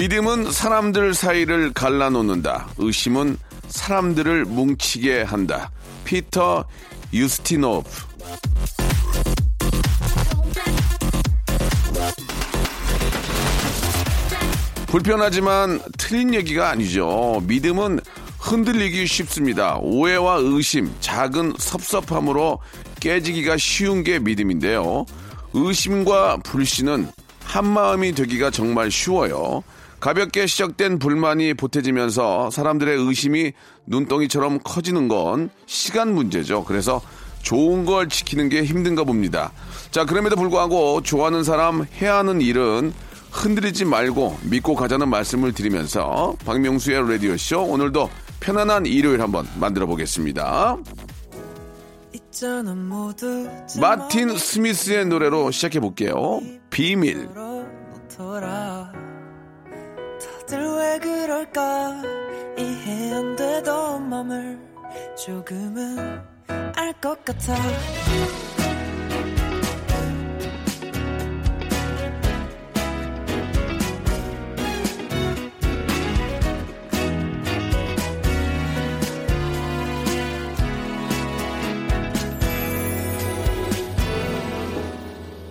믿음은 사람들 사이를 갈라놓는다 의심은 사람들을 뭉치게 한다 피터 유스티노프 불편하지만 틀린 얘기가 아니죠. 믿음은 흔들리기 쉽습니다. 오해와 의심, 작은 섭섭함으로 깨지기가 쉬운 게 믿음인데요. 의심과 불신은 한마음이 되기가 정말 쉬워요. 가볍게 시작된 불만이 보태지면서 사람들의 의심이 눈덩이처럼 커지는 건 시간 문제죠. 그래서 좋은 걸 지키는 게 힘든가 봅니다. 자, 그럼에도 불구하고 좋아하는 사람 해야 하는 일은 흔들리지 말고 믿고 가자는 말씀을 드리면서 박명수의 라디오쇼 오늘도 편안한 일요일 한번 만들어 보겠습니다. 마틴 스미스의 노래로 시작해 볼게요. 비밀. 다들 왜 그럴까? 이해 안 되던 맘을 조금은 알 것 같아.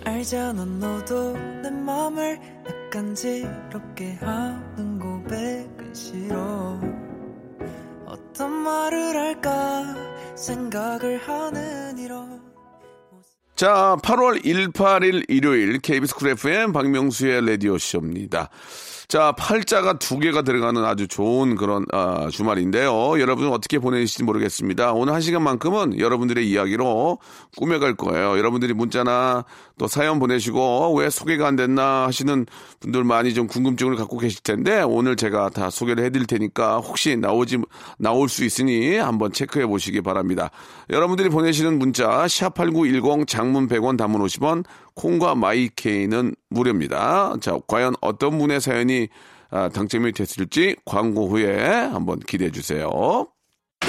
알잖아 너도 내 맘을 낯간지럽게 하는 고백은 싫어 어떤 말을 할까 생각을 하는 이런 자, 8월 181 일요일 KBS 쿨 FM 박명수의 라디오쇼입니다. 자, 팔자가 두 개가 들어가는 아주 좋은 그런 아, 주말인데요. 여러분 어떻게 보내실지 모르겠습니다. 오늘 한 시간만큼은 여러분들의 이야기로 꾸며갈 거예요. 여러분들이 문자나 또 사연 보내시고 왜 소개가 안 됐나 하시는 분들 많이 좀 궁금증을 갖고 계실 텐데 오늘 제가 다 소개를 해드릴 테니까 혹시 나오지 나올 수 있으니 한번 체크해 보시기 바랍니다. 여러분들이 보내시는 문자 샵 8910 장문 100원 단문 50원 콩과 마이케이는 무료입니다. 자, 과연 어떤 분의 사연이 아, 당첨이 됐을지 광고 후에 한번 기대해 주세요.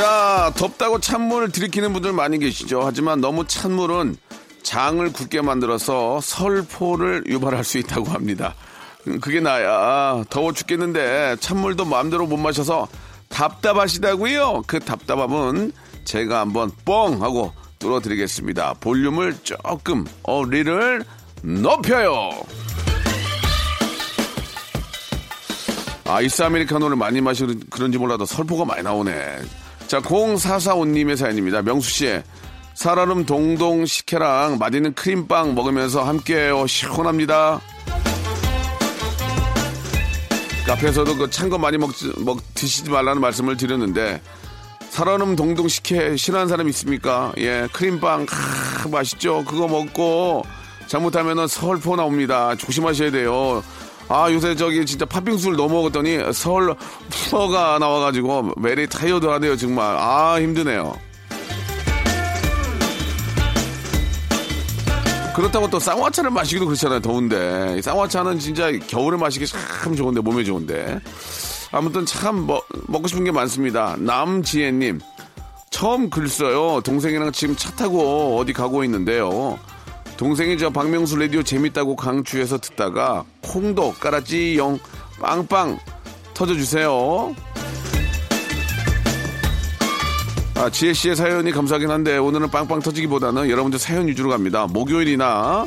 자, 덥다고 찬물을 들이키는 분들 많이 계시죠. 하지만 너무 찬물은 장을 굳게 만들어서 설포를 유발할 수 있다고 합니다. 음, 그게 나야. 더워 죽겠는데 찬물도 마음대로 못 마셔서 답답하시다고요? 그 답답함은 제가 한번 뻥 하고 뚫어드리겠습니다. 볼륨을 조금 어리를 높여요. 아이스 아메리카노를 많이 마시는 그런지 몰라도 설포가 많이 나오네. 자, 0445님의 사연입니다. 명수 씨, 살얼음 동동 식혜랑 맛있는 크림빵 먹으면서 함께해요. 시원합니다. 카페에서도 그 찬 거 많이 먹지, 먹, 드시지 말라는 말씀을 드렸는데, 살얼음 동동 식혜 싫어하는 사람 있습니까? 예, 크림빵, 크, 맛있죠? 그거 먹고, 잘못하면은 설포 나옵니다. 조심하셔야 돼요. 아, 요새 저기 진짜 팥빙수를 너무 먹었더니 설포가 나와가지고 very tired 하네요, 정말. 아, 힘드네요. 그렇다고 또 쌍화차를 마시기도 그렇잖아요, 더운데. 이 쌍화차는 진짜 겨울에 마시기 참 좋은데, 몸에 좋은데. 아무튼 참 먹, 먹고 싶은 게 많습니다. 남지혜님, 처음 글 써요. 동생이랑 지금 차 타고 어디 가고 있는데요. 동생이 저 박명수 라디오 재밌다고 강추해서 듣다가 콩도 깔았지용 빵빵 터져주세요. 아, 지혜 씨의 사연이 감사하긴 한데 오늘은 빵빵 터지기보다는 여러분들 사연 위주로 갑니다. 목요일이나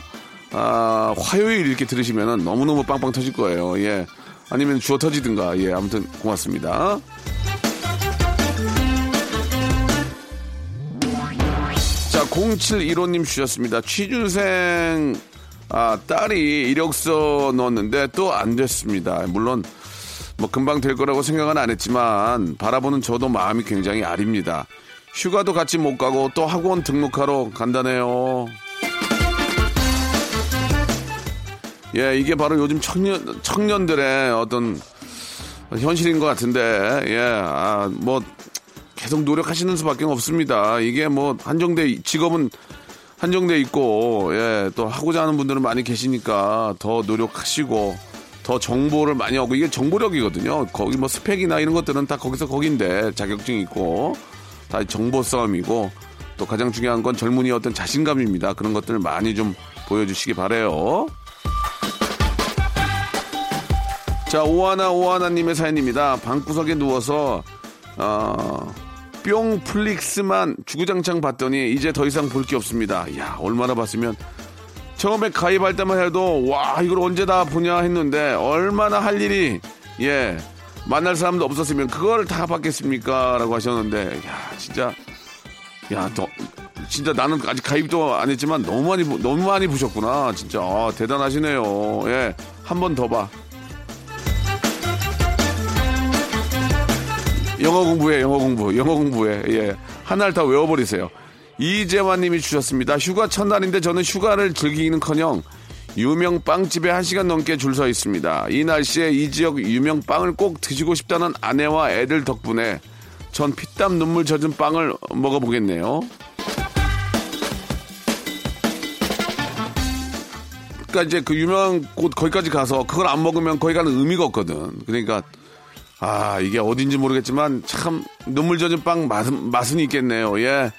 아, 화요일 이렇게 들으시면 너무너무 빵빵 터질 거예요. 예. 아니면 주어 터지든가. 예. 아무튼 고맙습니다. 0715님 주셨습니다. 취준생 아, 딸이 이력서 넣었는데 또 안 됐습니다. 물론 뭐 금방 될 거라고 생각은 안 했지만 바라보는 저도 마음이 굉장히 아립니다. 휴가도 같이 못 가고 또 학원 등록하러 간다네요. 예, 이게 바로 요즘 청년, 청년들의 어떤 현실인 것 같은데, 예, 아, 뭐, 계속 노력하시는 수밖에 없습니다. 이게 뭐, 한정돼, 직업은 한정돼 있고, 예, 또 하고자 하는 분들은 많이 계시니까 더 노력하시고, 더 정보를 많이 하고, 이게 정보력이거든요. 거기 뭐 스펙이나 이런 것들은 다 거기서 거긴데, 자격증 있고, 다 정보 싸움이고, 또 가장 중요한 건 젊은이의 어떤 자신감입니다. 그런 것들을 많이 좀 보여주시기 바래요. 자, 오하나 오하나님의 사연입니다. 방구석에 누워서 어, 뿅 플릭스만 주구장창 봤더니 이제 더 이상 볼 게 없습니다. 야, 얼마나 봤으면. 처음에 가입할 때만 해도 와 이걸 언제 다 보냐 했는데 얼마나 할 일이 예 만날 사람도 없었으면 그걸 다 받겠습니까라고 하셨는데 야 진짜. 야더 진짜 나는 아직 가입도 안 했지만 너무 많이 보- 너무 많이 보셨구나 진짜. 아, 대단하시네요. 예 한 번 더 봐. 영어 공부해, 영어 공부, 영어 공부해. 예. 하나를 다 외워버리세요. 이재환 님이 주셨습니다. 휴가 첫날인데 저는 휴가를 즐기기는 커녕 유명 빵집에 한 시간 넘게 줄 서 있습니다. 이 날씨에 이 지역 유명 빵을 꼭 드시고 싶다는 아내와 애들 덕분에 전 피땀 눈물 젖은 빵을 먹어보겠네요. 그러니까 이제 그 유명한 곳 거기까지 가서 그걸 안 먹으면 거기 가는 의미가 없거든. 그러니까 아, 이게 어딘지 모르겠지만 참 눈물 젖은 빵 맛은, 맛은 있겠네요. 예.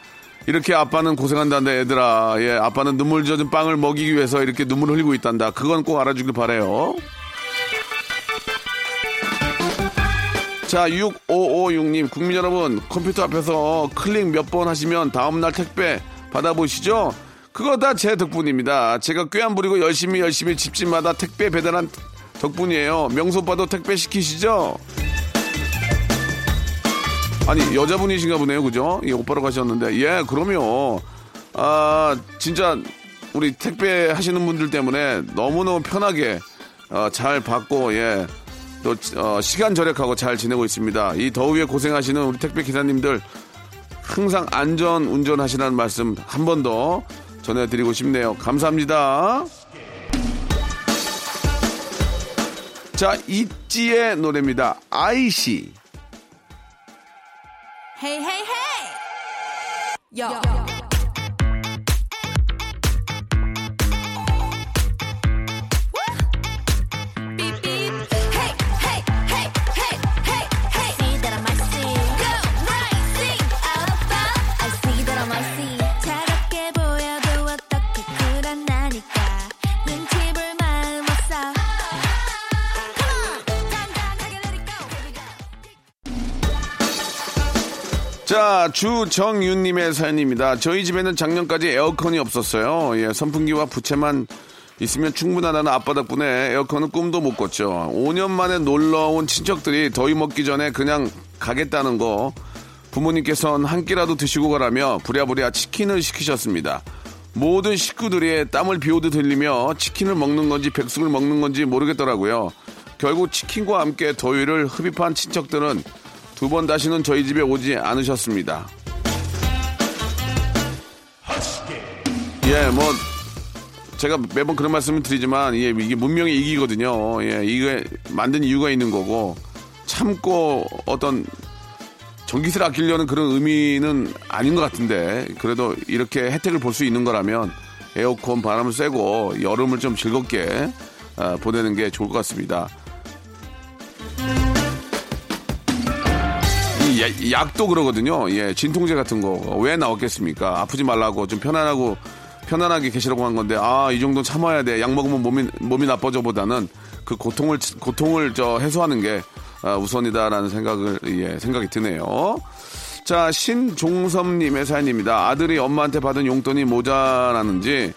이렇게 아빠는 고생한다는데 얘들아. 예, 아빠는 눈물 젖은 빵을 먹이기 위해서 이렇게 눈물 흘리고 있단다. 그건 꼭 알아주길 바래요. 자, 6556님, 국민 여러분, 컴퓨터 앞에서 클릭 몇 번 하시면 다음날 택배 받아보시죠? 그거 다 제 덕분입니다. 제가 꽤 안 부리고 열심히 열심히 집집마다 택배 배달한 덕분이에요. 명소 오빠도 택배 시키시죠? 아니, 여자분이신가 보네요. 그죠? 예, 오빠로 가셨는데. 예, 그럼요. 아, 진짜 우리 택배 하시는 분들 때문에 너무너무 편하게 어, 잘 받고, 예. 또 어, 시간 절약하고 잘 지내고 있습니다. 이 더위에 고생하시는 우리 택배 기사님들 항상 안전 운전하시라는 말씀 한 번 더 전해드리고 싶네요. 감사합니다. 자, 있지의 노래입니다. 아이씨. Hey, hey, hey! Yo. Beep, 자, 주정윤님의 사연입니다. 저희 집에는 작년까지 에어컨이 없었어요. 예, 선풍기와 부채만 있으면 충분하다는 아빠 덕분에 에어컨은 꿈도 못 꿨죠. 5년 만에 놀러 온 친척들이 더위 먹기 전에 그냥 가겠다는 거 부모님께서는 한 끼라도 드시고 가라며 부랴부랴 치킨을 시키셨습니다. 모든 식구들이 땀을 비오듯 흘리며 치킨을 먹는 건지 백숙을 먹는 건지 모르겠더라고요. 결국 치킨과 함께 더위를 흡입한 친척들은 두 번 다시는 저희 집에 오지 않으셨습니다. 예, 뭐 제가 매번 그런 말씀을 드리지만 예, 이게 문명의 이기거든요. 예, 이게 만든 이유가 있는 거고 참고 어떤 전기세를 아끼려는 그런 의미는 아닌 것 같은데 그래도 이렇게 혜택을 볼 수 있는 거라면 에어컨 바람을 쐬고 여름을 좀 즐겁게 아, 보내는 게 좋을 것 같습니다. 약도 그러거든요. 예, 진통제 같은 거 왜 나왔겠습니까? 아프지 말라고 좀 편안하고 편안하게 계시라고 한 건데 아 이 정도 참아야 돼. 약 먹으면 몸이 몸이 나빠져보다는 그 고통을 고통을 저 해소하는 게 아, 우선이다라는 생각을 예, 생각이 드네요. 자, 신종섭님의 사연입니다. 아들이 엄마한테 받은 용돈이 모자라는지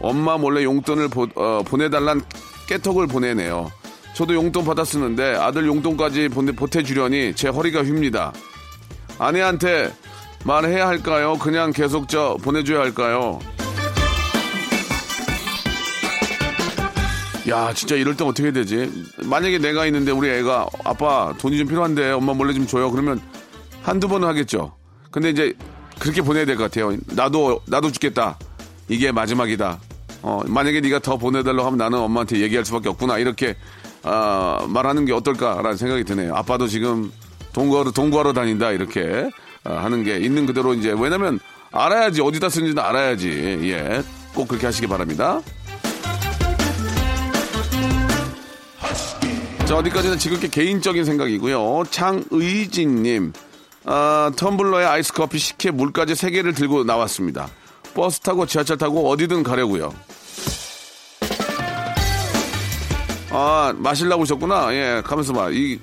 엄마 몰래 용돈을 보, 어, 보내달란 깨톡을 보내네요. 저도 용돈 받았었는데 아들 용돈까지 보내, 보태주려니 제 허리가 휩니다. 아내한테 말해야 할까요? 그냥 계속 저 보내줘야 할까요? 야, 진짜 이럴 때 어떻게 해야 되지? 만약에 내가 있는데 우리 애가 아빠 돈이 좀 필요한데 엄마 몰래 좀 줘요. 그러면 한두 번은 하겠죠. 근데 이제 그렇게 보내야 될 것 같아요. 나도 나도 죽겠다. 이게 마지막이다. 어, 만약에 네가 더 보내달라고 하면 나는 엄마한테 얘기할 수밖에 없구나. 이렇게 아, 말하는 게 어떨까라는 생각이 드네요. 아빠도 지금 돈 구하러 다닌다 이렇게 아, 하는 게 있는 그대로 이제 왜냐면 알아야지 어디다 쓰는지는 알아야지. 예, 꼭 그렇게 하시기 바랍니다. 자, 어디까지나 지극히 개인적인 생각이고요. 장의진님, 아, 텀블러에 아이스 커피, 식혜, 물까지 세 개를 들고 나왔습니다. 버스 타고 지하철 타고 어디든 가려고요. 아, 마실라고 오셨구나. 예, 가면서 봐. 이,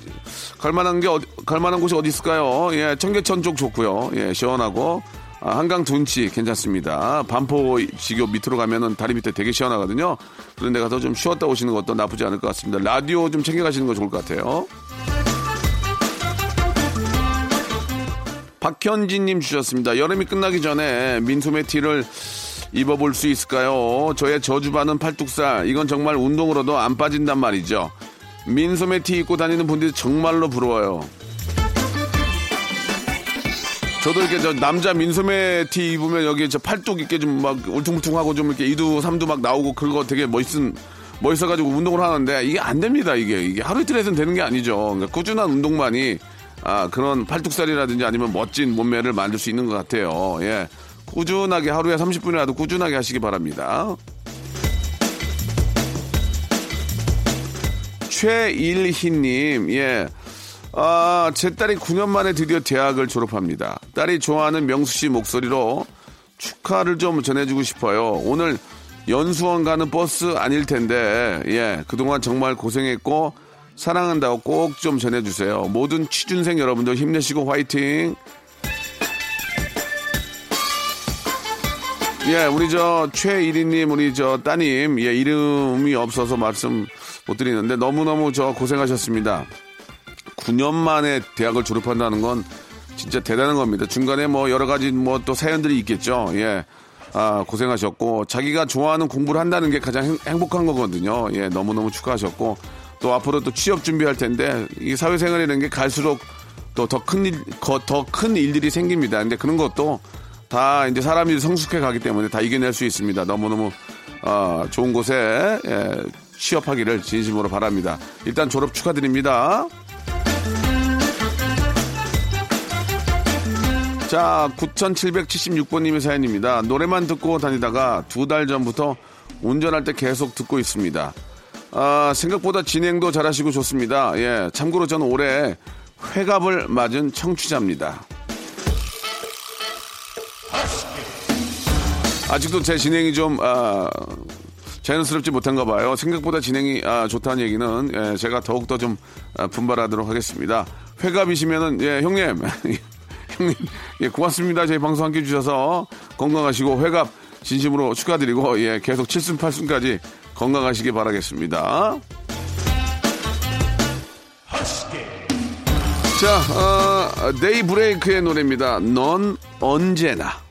갈만한 게 어디, 갈만한 곳이 어디 있을까요? 예, 청계천 쪽 좋고요. 예, 시원하고. 아, 한강 둔치 괜찮습니다. 반포 지교 밑으로 가면은 다리 밑에 되게 시원하거든요. 그런 데 가서 좀 쉬었다 오시는 것도 나쁘지 않을 것 같습니다. 라디오 좀 챙겨가시는 거 좋을 것 같아요. 박현진님 주셨습니다. 여름이 끝나기 전에 민소매 티를 입어볼 수 있을까요? 저의 저주받은 팔뚝살 이건 정말 운동으로도 안 빠진단 말이죠. 민소매 티 입고 다니는 분들이 정말로 부러워요. 저도 이렇게 저 남자 민소매 티 입으면 여기 저 팔뚝 이렇게 좀 막 울퉁불퉁하고 좀 이렇게 이두 삼두 막 나오고 그거 되게 멋있은 멋있어가지고 운동을 하는데 이게 안 됩니다 이게 이게 하루 이틀 해서는 되는 게 아니죠. 그러니까 꾸준한 운동만이 아 그런 팔뚝살이라든지 아니면 멋진 몸매를 만들 수 있는 것 같아요. 예, 꾸준하게 하루에 30분이라도 꾸준하게 하시기 바랍니다. 최일희님, 예. 아, 제 딸이 9년 만에 드디어 대학을 졸업합니다. 딸이 좋아하는 명수 씨 목소리로 축하를 좀 전해주고 싶어요. 오늘 연수원 가는 버스 아닐 텐데, 예. 그동안 정말 고생했고, 사랑한다고 꼭 좀 전해주세요. 모든 취준생 여러분들 힘내시고 화이팅! 예, 우리 저 최일희님, 우리 저 따님, 예, 이름이 없어서 말씀 못 드리는데 너무너무 저 고생하셨습니다. 9년 만에 대학을 졸업한다는 건 진짜 대단한 겁니다. 중간에 뭐 여러 가지 뭐 또 사연들이 있겠죠. 예. 아, 고생하셨고, 자기가 좋아하는 공부를 한다는 게 가장 행, 행복한 거거든요. 예, 너무너무 축하하셨고, 또 앞으로 또 취업 준비할 텐데, 이 사회생활이라는 게 갈수록 또 더 큰 일, 더 큰 일들이 생깁니다. 근데 그런 것도 다 이제 사람이 성숙해 가기 때문에 다 이겨낼 수 있습니다. 너무너무, 아, 좋은 곳에, 예, 취업하기를 진심으로 바랍니다. 일단 졸업 축하드립니다. 자, 9776번님의 사연입니다. 노래만 듣고 다니다가 두 달 전부터 운전할 때 계속 듣고 있습니다. 아, 생각보다 진행도 잘하시고 좋습니다. 예, 참고로 저는 올해 회갑을 맞은 청취자입니다. 아직도 제 진행이 좀, 아, 자연스럽지 못한가 봐요. 생각보다 진행이 아, 좋다는 얘기는 예, 제가 더욱더 좀 아, 분발하도록 하겠습니다. 회갑이시면은, 예, 형님. 형님, 예, 고맙습니다. 저희 방송 함께 해주셔서 건강하시고 회갑 진심으로 축하드리고, 예, 계속 7승, 8승까지 건강하시기 바라겠습니다. 자, 어, 데이 브레이크의 노래입니다. 넌 언제나.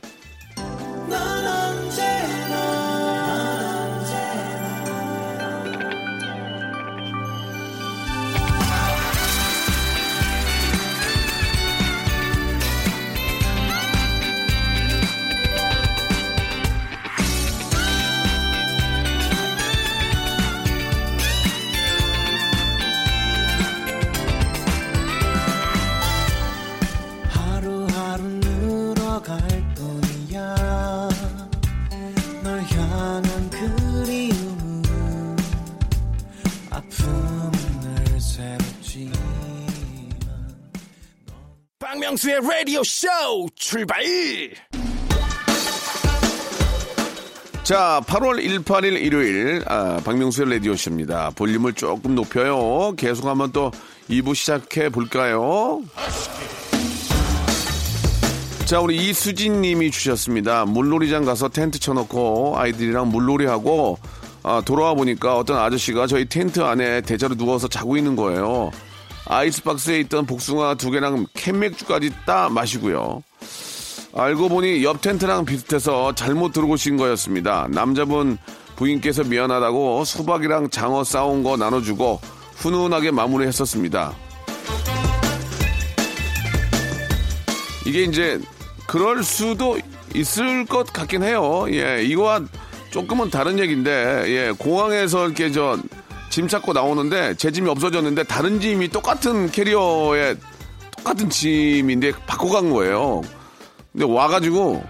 박명수의 라디오 쇼 출발! 자, 8월 18일 일요일, 아, 박명수의 라디오쇼입니다. 볼륨을 조금 높여요. 계속 한번 또 2부 시작해 볼까요? 자, 우리 이수진 님이 주셨습니다. 물놀이장 가서 텐트 쳐놓고 아이들이랑 물놀이하고 아, 돌아와 보니까 어떤 아저씨가 저희 텐트 안에 대자로 누워서 자고 있는 거예요. 아이스박스에 있던 복숭아 두 개랑 캔맥주까지 따 마시고요. 알고 보니 옆 텐트랑 비슷해서 잘못 들어오신 거였습니다. 남자분 부인께서 미안하다고 수박이랑 장어 싸온 거 나눠주고 훈훈하게 마무리했었습니다. 이게 이제 그럴 수도 있을 것 같긴 해요. 예, 이거와 조금은 다른 얘기인데, 예, 공항에서 이렇게 저 짐 찾고 나오는데 제 짐이 없어졌는데 다른 짐이 똑같은 캐리어에 똑같은 짐인데 바꿔간 거예요. 근데 와가지고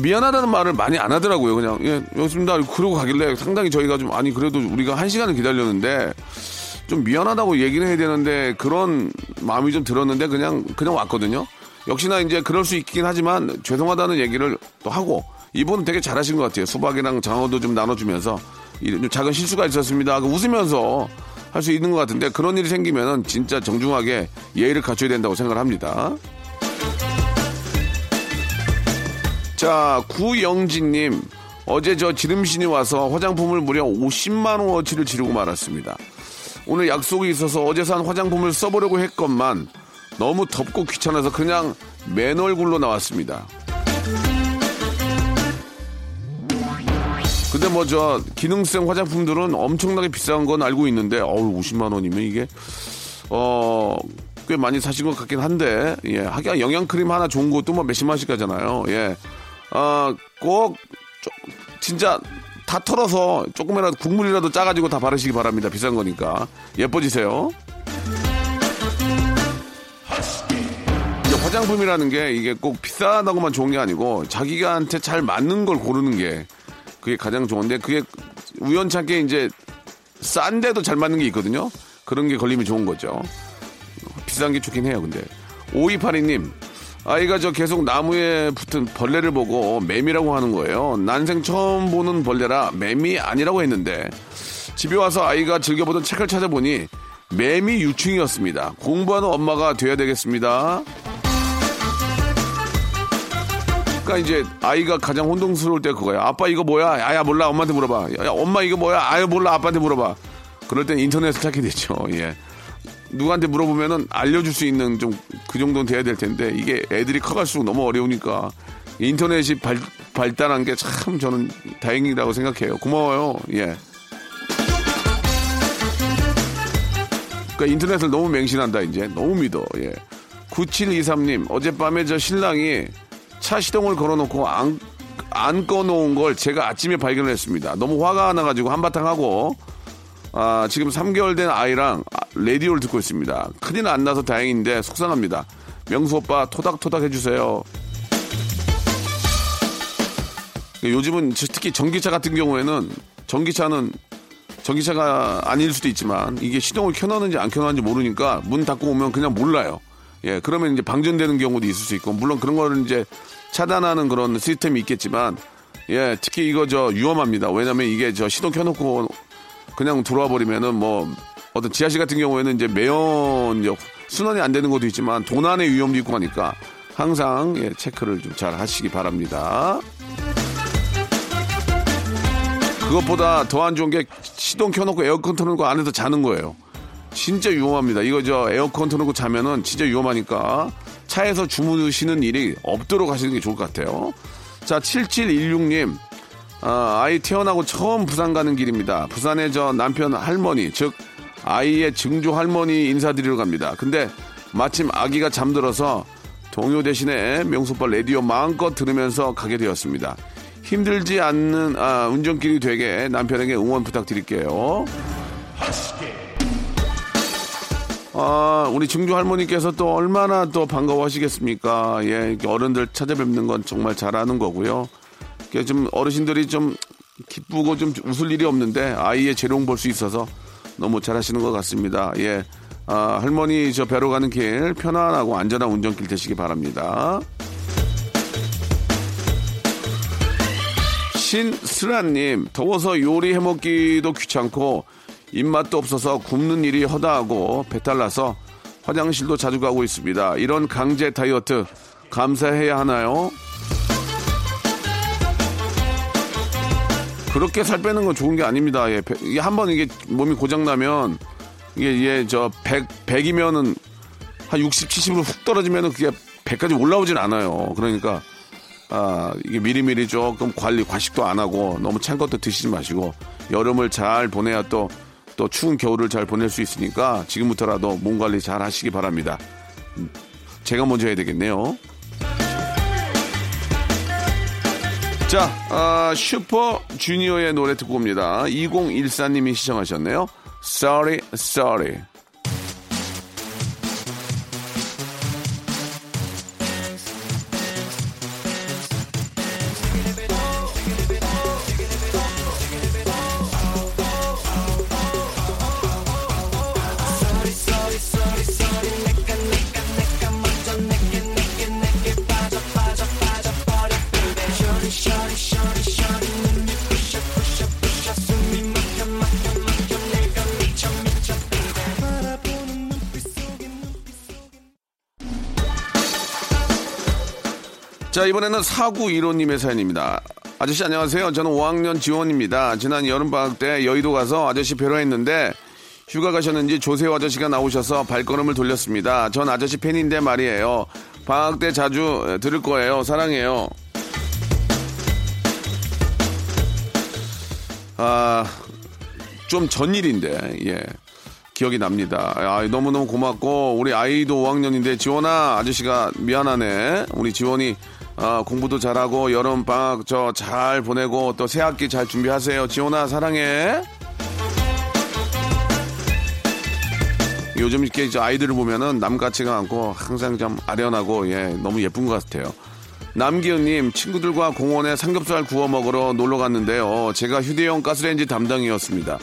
미안하다는 말을 많이 안 하더라고요. 그냥 예, 여습니다 그러고 가길래 상당히 저희가 좀 아니 그래도 우리가 한 시간을 기다렸는데 좀 미안하다고 얘기를 해야 되는데 그런 마음이 좀 들었는데 그냥 그냥 왔거든요. 역시나 이제 그럴 수 있긴 하지만 죄송하다는 얘기를 또 하고 이분은 되게 잘하신 것 같아요. 수박이랑 장어도 좀 나눠주면서 작은 실수가 있었습니다. 하고 웃으면서 할 수 있는 것 같은데 그런 일이 생기면은 진짜 정중하게 예의를 갖춰야 된다고 생각을 합니다. 자, 구영진님. 어제 저 지름신이 와서 화장품을 무려 50만원어치를 지르고 말았습니다. 오늘 약속이 있어서 어제 산 화장품을 써보려고 했건만 너무 덥고 귀찮아서 그냥 맨 얼굴로 나왔습니다. 근데 뭐 저 기능성 화장품들은 엄청나게 비싼 건 알고 있는데 어우 50만 원이면 이게 어 꽤 많이 사신 것 같긴 한데 예. 하기야 영양 크림 하나 좋은 것도 뭐 몇십만 원씩 가잖아요. 예 아꼭 진짜 다 털어서 조금이라도 국물이라도 짜가지고 다 바르시기 바랍니다. 비싼 거니까. 예뻐지세요. 이제 화장품이라는 게 이게 꼭 비싸다고만 좋은 게 아니고 자기한테 잘 맞는 걸 고르는 게 그게 가장 좋은데 그게 우연찮게 이제 싼데도 잘 맞는 게 있거든요. 그런 게 걸리면 좋은 거죠. 비싼 게 좋긴 해요, 근데. 5282님, 아이가 저 계속 나무에 붙은 벌레를 보고 매미라고 하는 거예요. 난생 처음 보는 벌레라 매미 아니라고 했는데, 집에 와서 아이가 즐겨보던 책을 찾아보니 매미 유충이었습니다. 공부하는 엄마가 돼야 되겠습니다. 그러니까 이제 아이가 가장 혼동스러울 때 그거야. 아빠 이거 뭐야? 야야 몰라. 엄마한테 물어봐. 야, 야, 엄마 이거 뭐야? 아유 몰라. 아빠한테 물어봐. 그럴 땐 인터넷을 찾게 되죠. 예. 누구한테 물어보면은 알려줄 수 있는 좀 그 정도는 돼야 될 텐데 이게 애들이 커갈수록 너무 어려우니까 인터넷이 발, 발달한 게 참 저는 다행이라고 생각해요. 고마워요. 예. 그러니까 인터넷을 너무 맹신한다 이제 너무 믿어. 예. 9723님 어젯밤에 저 신랑이 차 시동을 걸어놓고 안, 안 꺼놓은 걸 제가 아침에 발견을 했습니다. 너무 화가 나가지고 한바탕 하고 아, 지금 3개월 된 아이랑 아, 라디오를 듣고 있습니다. 큰일 안 나서 다행인데 속상합니다. 명수 오빠 토닥토닥 해주세요. 요즘은 특히 전기차 같은 경우에는 전기차는 전기차가 아닐 수도 있지만 이게 시동을 켜놨는지 안 켜놨는지 모르니까 문 닫고 오면 그냥 몰라요. 예, 그러면 이제 방전되는 경우도 있을 수 있고 물론 그런 거를 이제 차단하는 그런 시스템이 있겠지만 예, 특히 이거 저 위험합니다. 왜냐면 이게 저 시동 켜놓고 그냥 들어와 버리면은 뭐 어떤 지하실 같은 경우에는 이제 매연 이제 순환이 안 되는 것도 있지만 도난의 위험도 있고 하니까 항상 예, 체크를 좀 잘 하시기 바랍니다. 그것보다 더 안 좋은 게 시동 켜놓고 에어컨 틀어놓고 안에서 자는 거예요. 진짜 위험합니다. 이거 저 에어컨 틀어놓고 자면은 진짜 위험하니까 차에서 주무시는 일이 없도록 하시는 게 좋을 것 같아요. 자, 7716님. 아, 아이 태어나고 처음 부산 가는 길입니다. 부산에 저 남편 할머니, 즉, 아이의 증조 할머니 인사드리러 갑니다. 근데 마침 아기가 잠들어서 동요 대신에 명소빠 라디오 마음껏 들으면서 가게 되었습니다. 힘들지 않는 아, 운전길이 되게 남편에게 응원 부탁드릴게요. 아, 우리 증조 할머니께서 또 얼마나 또 반가워하시겠습니까? 예, 어른들 찾아뵙는 건 정말 잘하는 거고요. 좀 어르신들이 좀 기쁘고 좀 웃을 일이 없는데 아이의 재롱 볼 수 있어서 너무 잘하시는 것 같습니다. 예, 아, 할머니 저 뵈러 가는 길 편안하고 안전한 운전길 되시기 바랍니다. 신스라님, 더워서 요리 해먹기도 귀찮고 입맛도 없어서 굶는 일이 허다하고 배탈 나서 화장실도 자주 가고 있습니다. 이런 강제 다이어트 감사해야 하나요? 그렇게 살 빼는 건 좋은 게 아닙니다. 예, 배- 이게 한 번 이게 몸이 고장 나면 이게 이게 저 100, 100이면은 한 60, 70으로 훅 떨어지면은 그게 100까지 올라오진 않아요. 그러니까 아, 이게 미리미리 조금 관리, 과식도 안 하고 너무 찬 것도 드시지 마시고 여름을 잘 보내야 또, 또 추운 겨울을 잘 보낼 수 있으니까 지금부터라도 몸 관리 잘 하시기 바랍니다. 음, 제가 먼저 해야 되겠네요. 자, 아, 슈퍼 주니어의 노래 듣고 옵니다. 2014님이 시청하셨네요. Sorry, sorry. 자, 이번에는 4915님의 사연입니다. 아저씨 안녕하세요. 저는 5학년 지원입니다. 지난 여름방학 때 여의도 가서 아저씨 뵈러 했는데 휴가 가셨는지 조세호 아저씨가 나오셔서 발걸음을 돌렸습니다. 전 아저씨 팬인데 말이에요. 방학 때 자주 들을 거예요. 사랑해요. 아, 좀 전 일인데, 예. 기억이 납니다. 아, 너무너무 고맙고, 우리 아이도 5학년인데, 지원아, 아저씨가 미안하네. 우리 지원이, 아, 공부도 잘하고, 여름 방학 저 잘 보내고, 또 새학기 잘 준비하세요. 지원아, 사랑해. 요즘 이렇게 아이들을 보면은 남 같지가 않고, 항상 좀 아련하고, 예, 너무 예쁜 것 같아요. 남기현님 친구들과 공원에 삼겹살 구워 먹으러 놀러 갔는데요. 제가 휴대용 가스레인지 담당이었습니다.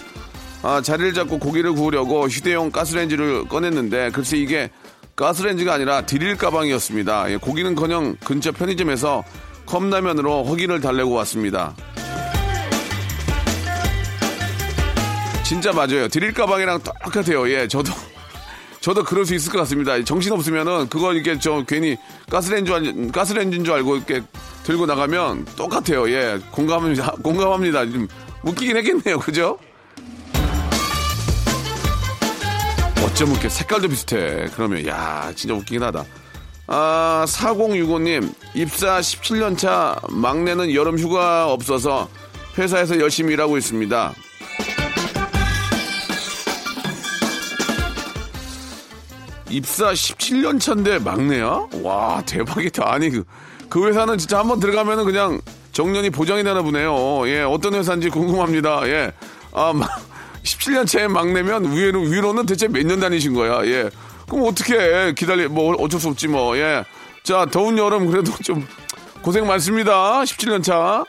아, 자리를 잡고 고기를 구우려고 휴대용 가스레인지를 꺼냈는데 글쎄 이게 가스레인지가 아니라 드릴 가방이었습니다. 예, 고기는커녕 근처 편의점에서 컵라면으로 허기를 달래고 왔습니다. 진짜 맞아요. 드릴 가방이랑 똑같아요. 예, 저도 저도 그럴 수 있을 것 같습니다. 정신 없으면은 그거 이렇게 저 괜히 가스레인지 알- 가스레인지인 줄 알고 이렇게 들고 나가면 똑같아요. 예, 공감합니다. 공감합니다. 좀 웃기긴 했겠네요. 그죠? 어쩜 이렇게 색깔도 비슷해. 그러면 야 진짜 웃기긴 하다. 아 4065님 입사 17년 차 막내는 여름 휴가 없어서 회사에서 열심히 일하고 있습니다. 입사 17년 차인데 막내야? 와 대박이다. 아니 그, 그 회사는 진짜 한번 들어가면은 그냥 정년이 보장이 되나 보네요. 예 어떤 회사인지 궁금합니다. 예. 아, 막 17년 차에 막내면 위로, 위로는 대체 몇 년 다니신 거야? 예. 그럼 어떻게 해? 기다리, 뭐 어쩔 수 없지 뭐. 예. 자, 더운 여름 그래도 좀 고생 많습니다. 17년 차.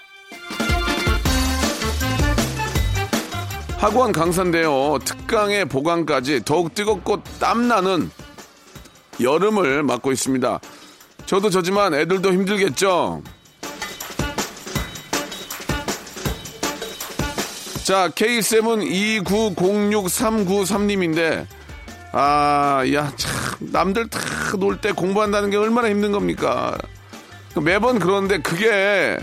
학원 강사인데요. 특강의 보강까지 더욱 뜨겁고 땀나는 여름을 맞고 있습니다. 저도 저지만 애들도 힘들겠죠? 자, K729063993님인데, 아, 야, 참, 남들 다 놀 때 공부한다는 게 얼마나 힘든 겁니까? 매번 그러는데 그게,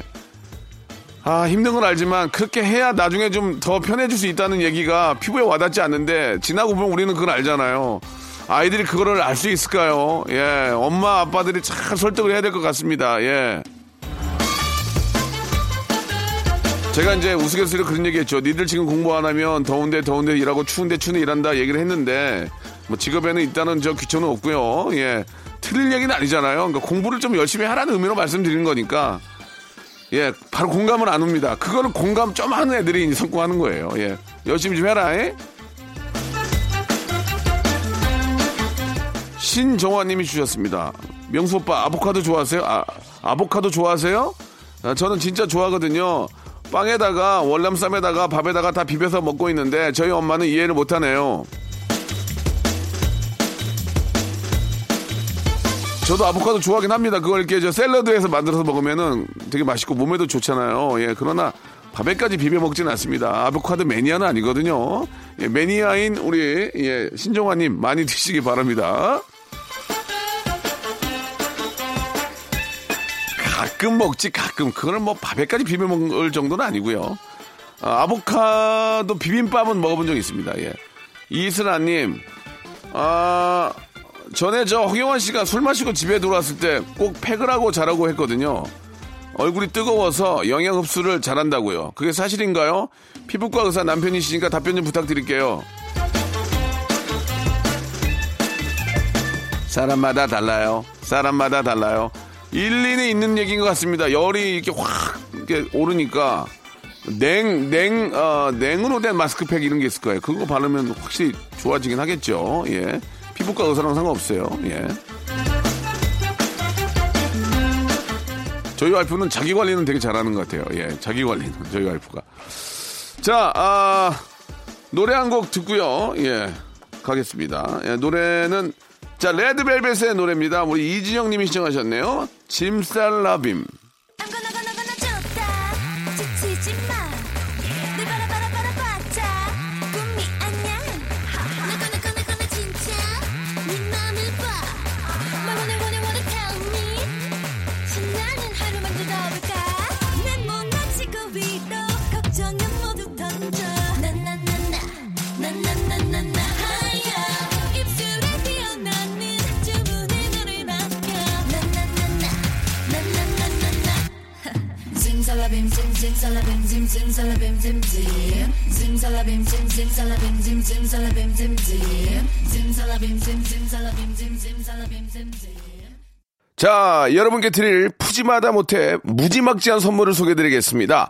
아, 힘든 건 알지만 그렇게 해야 나중에 좀 더 편해질 수 있다는 얘기가 피부에 와닿지 않는데, 지나고 보면 우리는 그걸 알잖아요. 아이들이 그거를 알 수 있을까요? 예, 엄마, 아빠들이 잘 설득을 해야 될 것 같습니다. 예. 제가 이제 우스갯소리로 그런 얘기 했죠. 니들 지금 공부 안 하면 더운데 더운데 일하고 추운데 추운데 일한다 얘기를 했는데, 뭐 직업에는 일단은 저 귀천은 없고요. 예. 틀릴 얘기는 아니잖아요. 그러니까 공부를 좀 열심히 하라는 의미로 말씀드리는 거니까, 예. 바로 공감은 안 옵니다. 그거는 공감 좀 하는 애들이 성공하는 거예요. 예. 열심히 좀 해라, 예? 신정화님이 주셨습니다. 명수 오빠 아보카도 좋아하세요? 아, 아보카도 좋아하세요? 아, 저는 진짜 좋아하거든요. 빵에다가 월남쌈에다가 밥에다가 다 비벼서 먹고 있는데 저희 엄마는 이해를 못하네요. 저도 아보카도 좋아하긴 합니다. 그걸 이렇게 저 샐러드에서 만들어서 먹으면은 되게 맛있고 몸에도 좋잖아요. 예, 그러나 밥에까지 비벼 먹지는 않습니다. 아보카도 매니아는 아니거든요. 예, 매니아인 우리 예, 신정화님 많이 드시기 바랍니다. 가끔 먹지 가끔 그거는 뭐 밥에까지 비벼 먹을 정도는 아니고요. 아, 보카도 비빔밥은 먹어본 적 있습니다. 예. 이슬아님, 아 전에 저 허경환 씨가 술 마시고 집에 들어왔을 때 꼭 팩을 하고 자라고 했거든요. 얼굴이 뜨거워서 영양 흡수를 잘한다고요. 그게 사실인가요? 피부과 의사 남편이시니까 답변 좀 부탁드릴게요. 사람마다 달라요. 사람마다 달라요. 일리는 있는 얘기인 것 같습니다. 열이 이렇게 확 이렇게 오르니까 냉, 냉, 어, 냉으로 된 마스크팩 이런 게 있을 거예요. 그거 바르면 확실히 좋아지긴 하겠죠. 예. 피부과 의사랑 상관없어요. 예. 저희 와이프는 자기 관리는 되게 잘하는 것 같아요. 예. 자기 관리는 저희 와이프가. 자, 아, 노래 한 곡 듣고요. 예. 가겠습니다. 예, 노래는 자, 레드벨벳의 노래입니다. 우리 이진영 님이 시청하셨네요. 짐살라빔. 자, 여러분께 드릴 푸짐하다 못해 무지막지한 선물을 소개드리겠습니다.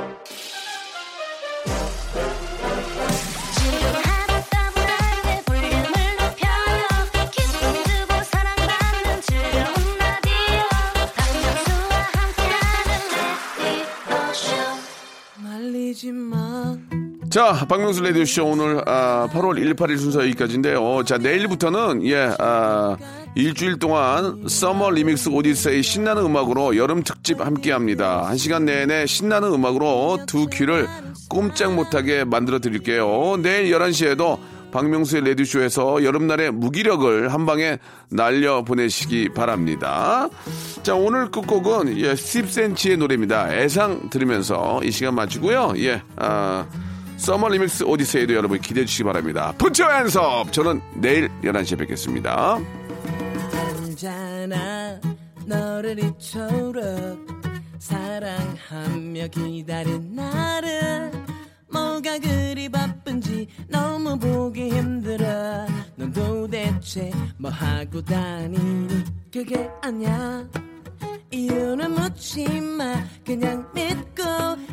자, 박명수 라디오쇼 오늘 아, 8월 1, 8일 순서 여기까지인데요. 자, 내일부터는 예, 아, 일주일 동안 서머 리믹스 오디세이 신나는 음악으로 여름 특집 함께 합니다. 한 시간 내내 신나는 음악으로 두 귀를 꼼짝 못하게 만들어 드릴게요. 내일 11시에도 박명수의 라디오쇼에서 여름날의 무기력을 한 방에 날려 보내시기 바랍니다. 자, 오늘 끝곡은 예, 십센치의 노래입니다. 애상 들으면서 이 시간 마치고요. 예, 아, 서머 리믹스 오디세이도 여러분 기대해 주시기 바랍니다. Put your hands up! 저는 내일 11시에 뵙겠습니다. 괜찮아 너를 이토록 사랑하며 기다린 나를 뭐가 그리 바쁜 지 너무 보기 힘들어. 넌 도대체 뭐 하고 다니니? 그게 아냐 이유는 묻지 마. 그냥 믿고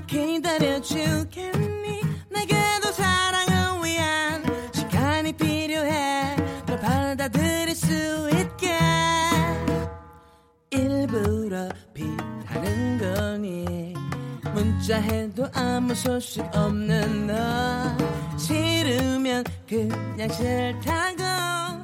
기다려주겠니? 내게도 사랑을 위한 시간이 필요해. 널 받아들일 수 있게. 일부러 피하는 거니? 문자해도 아무 소식 없는 너 싫으면 그냥 싫다고.